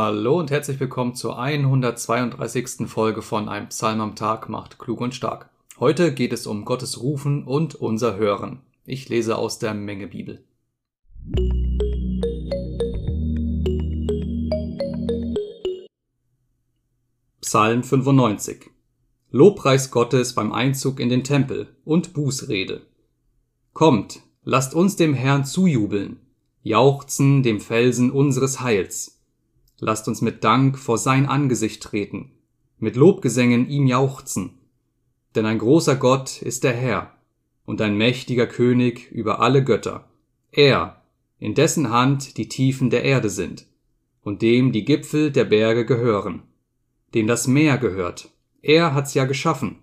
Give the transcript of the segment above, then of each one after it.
Hallo und herzlich willkommen zur 132. Folge von Ein Psalm am Tag macht klug und stark. Heute geht es um Gottes Rufen und unser Hören. Ich lese aus der Menge Bibel. Psalm 95 Lobpreis Gottes beim Einzug in den Tempel und Bußrede. Kommt, lasst uns dem Herrn zujubeln, jauchzen dem Felsen unseres Heils Lasst uns mit Dank vor sein Angesicht treten, mit Lobgesängen ihm jauchzen. Denn ein großer Gott ist der Herr und ein mächtiger König über alle Götter. Er, in dessen Hand die Tiefen der Erde sind und dem die Gipfel der Berge gehören, dem das Meer gehört. Er hat's ja geschaffen.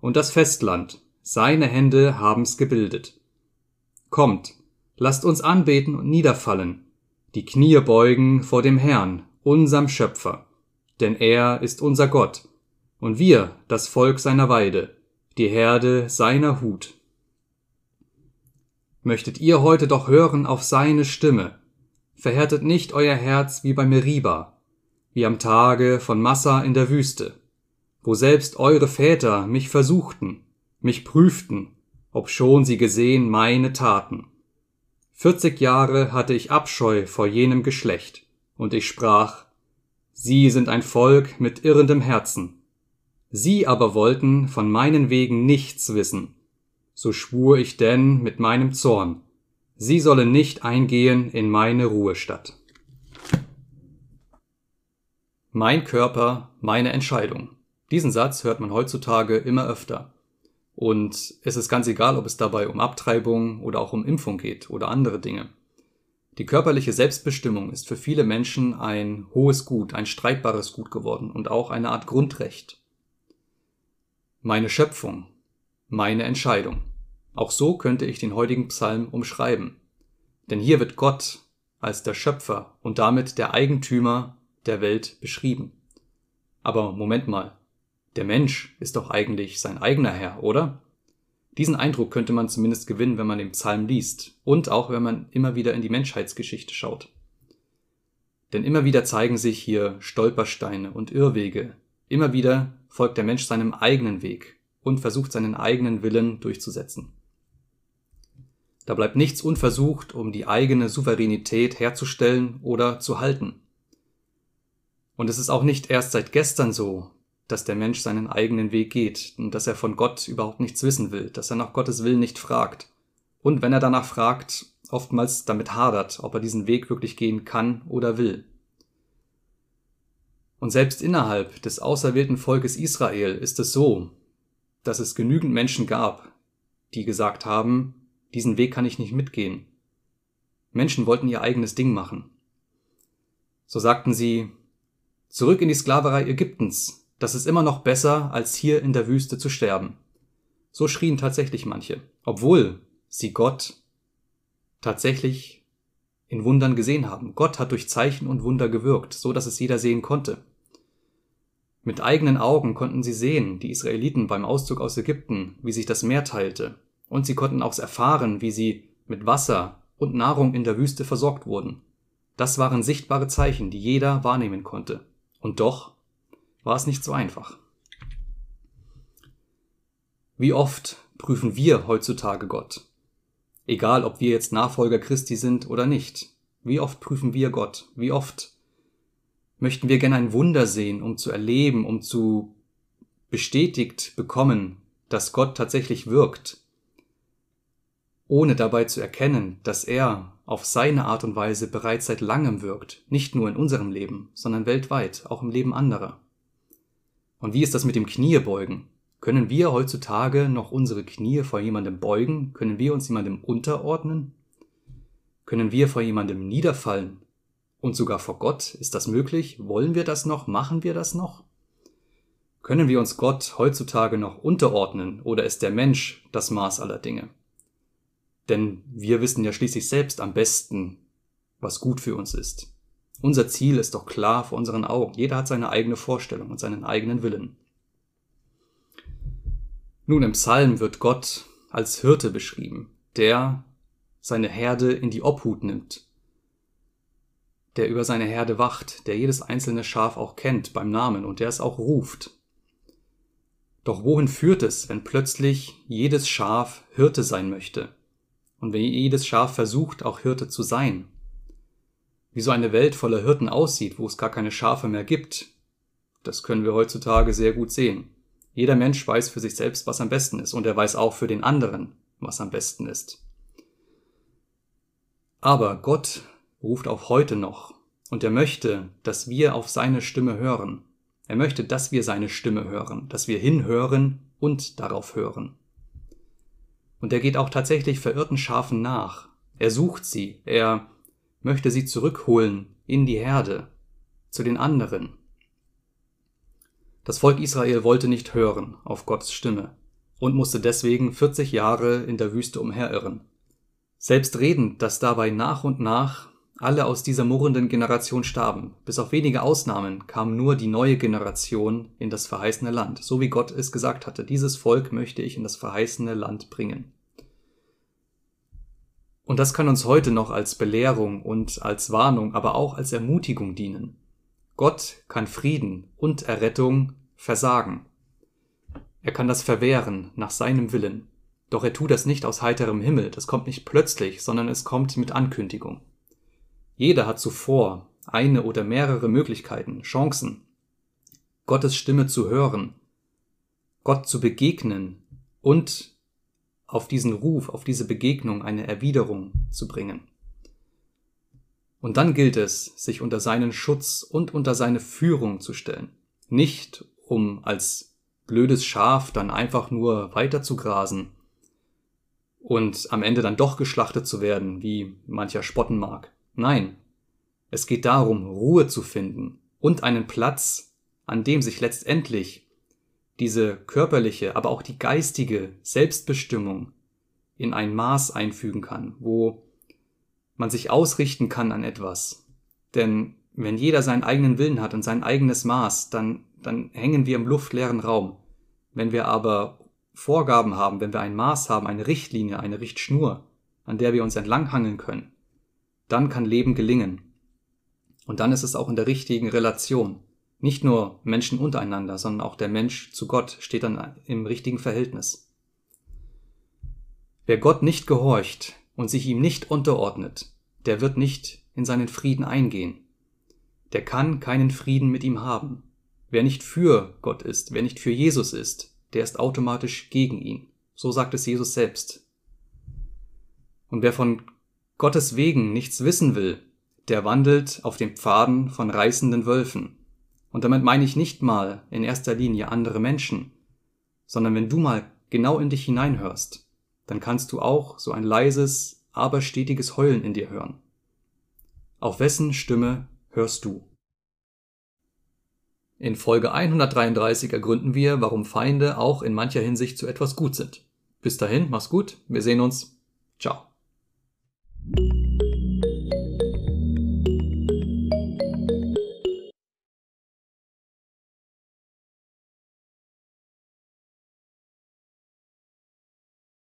Und das Festland, seine Hände haben's gebildet. Kommt, lasst uns anbeten und niederfallen, die Knie beugen vor dem Herrn, unserm Schöpfer. Denn er ist unser Gott, und wir das Volk seiner Weide, die Herde seiner Hut. Möchtet ihr heute doch hören auf seine Stimme, verhärtet nicht euer Herz wie bei Meriba, wie am Tage von Massa in der Wüste, wo selbst eure Väter mich versuchten, mich prüften, obschon sie gesehen meine Taten. Vierzig Jahre hatte ich Abscheu vor jenem Geschlecht, und ich sprach, Sie sind ein Volk mit irrendem Herzen. Sie aber wollten von meinen Wegen nichts wissen. So schwur ich denn mit meinem Zorn, sie sollen nicht eingehen in meine Ruhestadt. Mein Körper, meine Entscheidung. Diesen Satz hört man heutzutage immer öfter. Und es ist ganz egal, ob es dabei um Abtreibung oder auch um Impfung geht oder andere Dinge. Die körperliche Selbstbestimmung ist für viele Menschen ein hohes Gut, ein streitbares Gut geworden und auch eine Art Grundrecht. Meine Schöpfung, meine Entscheidung. Auch so könnte ich den heutigen Psalm umschreiben. Denn hier wird Gott als der Schöpfer und damit der Eigentümer der Welt beschrieben. Aber Moment mal, der Mensch ist doch eigentlich sein eigener Herr, oder? Diesen Eindruck könnte man zumindest gewinnen, wenn man den Psalm liest und auch wenn man immer wieder in die Menschheitsgeschichte schaut. Denn immer wieder zeigen sich hier Stolpersteine und Irrwege. Immer wieder folgt der Mensch seinem eigenen Weg und versucht seinen eigenen Willen durchzusetzen. Da bleibt nichts unversucht, um die eigene Souveränität herzustellen oder zu halten. Und es ist auch nicht erst seit gestern so, dass der Mensch seinen eigenen Weg geht und dass er von Gott überhaupt nichts wissen will, dass er nach Gottes Willen nicht fragt. Und wenn er danach fragt, oftmals damit hadert, ob er diesen Weg wirklich gehen kann oder will. Und selbst innerhalb des auserwählten Volkes Israel ist es so, dass es genügend Menschen gab, die gesagt haben, diesen Weg kann ich nicht mitgehen. Menschen wollten ihr eigenes Ding machen. So sagten sie, zurück in die Sklaverei Ägyptens, das ist immer noch besser, als hier in der Wüste zu sterben. So schrien tatsächlich manche, obwohl sie Gott tatsächlich in Wundern gesehen haben. Gott hat durch Zeichen und Wunder gewirkt, so dass es jeder sehen konnte. Mit eigenen Augen konnten sie sehen, die Israeliten beim Auszug aus Ägypten, wie sich das Meer teilte, und sie konnten auch erfahren, wie sie mit Wasser und Nahrung in der Wüste versorgt wurden. Das waren sichtbare Zeichen, die jeder wahrnehmen konnte. Und doch war es nicht so einfach. Wie oft prüfen wir heutzutage Gott? Egal, ob wir jetzt Nachfolger Christi sind oder nicht. Wie oft prüfen wir Gott? Wie oft möchten wir gerne ein Wunder sehen, um zu erleben, um zu bestätigt bekommen, dass Gott tatsächlich wirkt, ohne dabei zu erkennen, dass er auf seine Art und Weise bereits seit langem wirkt, nicht nur in unserem Leben, sondern weltweit, auch im Leben anderer. Und wie ist das mit dem Kniebeugen? Können wir heutzutage noch unsere Knie vor jemandem beugen? Können wir uns jemandem unterordnen? Können wir vor jemandem niederfallen? Und sogar vor Gott? Ist das möglich? Wollen wir das noch? Machen wir das noch? Können wir uns Gott heutzutage noch unterordnen oder ist der Mensch das Maß aller Dinge? Denn wir wissen ja schließlich selbst am besten, was gut für uns ist. Unser Ziel ist doch klar vor unseren Augen. Jeder hat seine eigene Vorstellung und seinen eigenen Willen. Nun, im Psalm wird Gott als Hirte beschrieben, der seine Herde in die Obhut nimmt, der über seine Herde wacht, der jedes einzelne Schaf auch kennt beim Namen und der es auch ruft. Doch wohin führt es, wenn plötzlich jedes Schaf Hirte sein möchte? Und wenn jedes Schaf versucht, auch Hirte zu sein? Wie so eine Welt voller Hirten aussieht, wo es gar keine Schafe mehr gibt, das können wir heutzutage sehr gut sehen. Jeder Mensch weiß für sich selbst, was am besten ist, und er weiß auch für den anderen, was am besten ist. Aber Gott ruft auch heute noch, und er möchte, dass wir auf seine Stimme hören. Er möchte, dass wir seine Stimme hören, dass wir hinhören und darauf hören. Und er geht auch tatsächlich verirrten Schafen nach. Er sucht sie, er möchte sie zurückholen in die Herde, zu den anderen. Das Volk Israel wollte nicht hören auf Gottes Stimme und musste deswegen 40 Jahre in der Wüste umherirren. Selbstredend, dass dabei nach und nach alle aus dieser murrenden Generation starben. Bis auf wenige Ausnahmen kam nur die neue Generation in das verheißene Land, so wie Gott es gesagt hatte. Dieses Volk möchte ich in das verheißene Land bringen. Und das kann uns heute noch als Belehrung und als Warnung, aber auch als Ermutigung dienen. Gott kann Frieden und Errettung versagen. Er kann das verwehren nach seinem Willen. Doch er tut das nicht aus heiterem Himmel, das kommt nicht plötzlich, sondern es kommt mit Ankündigung. Jeder hat zuvor eine oder mehrere Möglichkeiten, Chancen, Gottes Stimme zu hören, Gott zu begegnen und auf diesen Ruf, auf diese Begegnung eine Erwiderung zu bringen. Und dann gilt es, sich unter seinen Schutz und unter seine Führung zu stellen. Nicht um als blödes Schaf dann einfach nur weiter zu grasen und am Ende dann doch geschlachtet zu werden, wie mancher spotten mag. Nein, es geht darum, Ruhe zu finden und einen Platz, an dem sich letztendlich diese körperliche, aber auch die geistige Selbstbestimmung in ein Maß einfügen kann, wo man sich ausrichten kann an etwas. Denn wenn jeder seinen eigenen Willen hat und sein eigenes Maß, dann, dann hängen wir im luftleeren Raum. Wenn wir aber Vorgaben haben, wenn wir ein Maß haben, eine Richtlinie, eine Richtschnur, an der wir uns entlanghangeln können, dann kann Leben gelingen. Und dann ist es auch in der richtigen Relation. Nicht nur Menschen untereinander, sondern auch der Mensch zu Gott steht dann im richtigen Verhältnis. Wer Gott nicht gehorcht und sich ihm nicht unterordnet, der wird nicht in seinen Frieden eingehen. Der kann keinen Frieden mit ihm haben. Wer nicht für Gott ist, wer nicht für Jesus ist, der ist automatisch gegen ihn. So sagt es Jesus selbst. Und wer von Gottes Wegen nichts wissen will, der wandelt auf den Pfaden von reißenden Wölfen. Und damit meine ich nicht mal in erster Linie andere Menschen, sondern wenn du mal genau in dich hineinhörst, dann kannst du auch so ein leises, aber stetiges Heulen in dir hören. Auf wessen Stimme hörst du? In Folge 133 ergründen wir, warum Feinde auch in mancher Hinsicht zu etwas gut sind. Bis dahin, mach's gut, wir sehen uns. Ciao.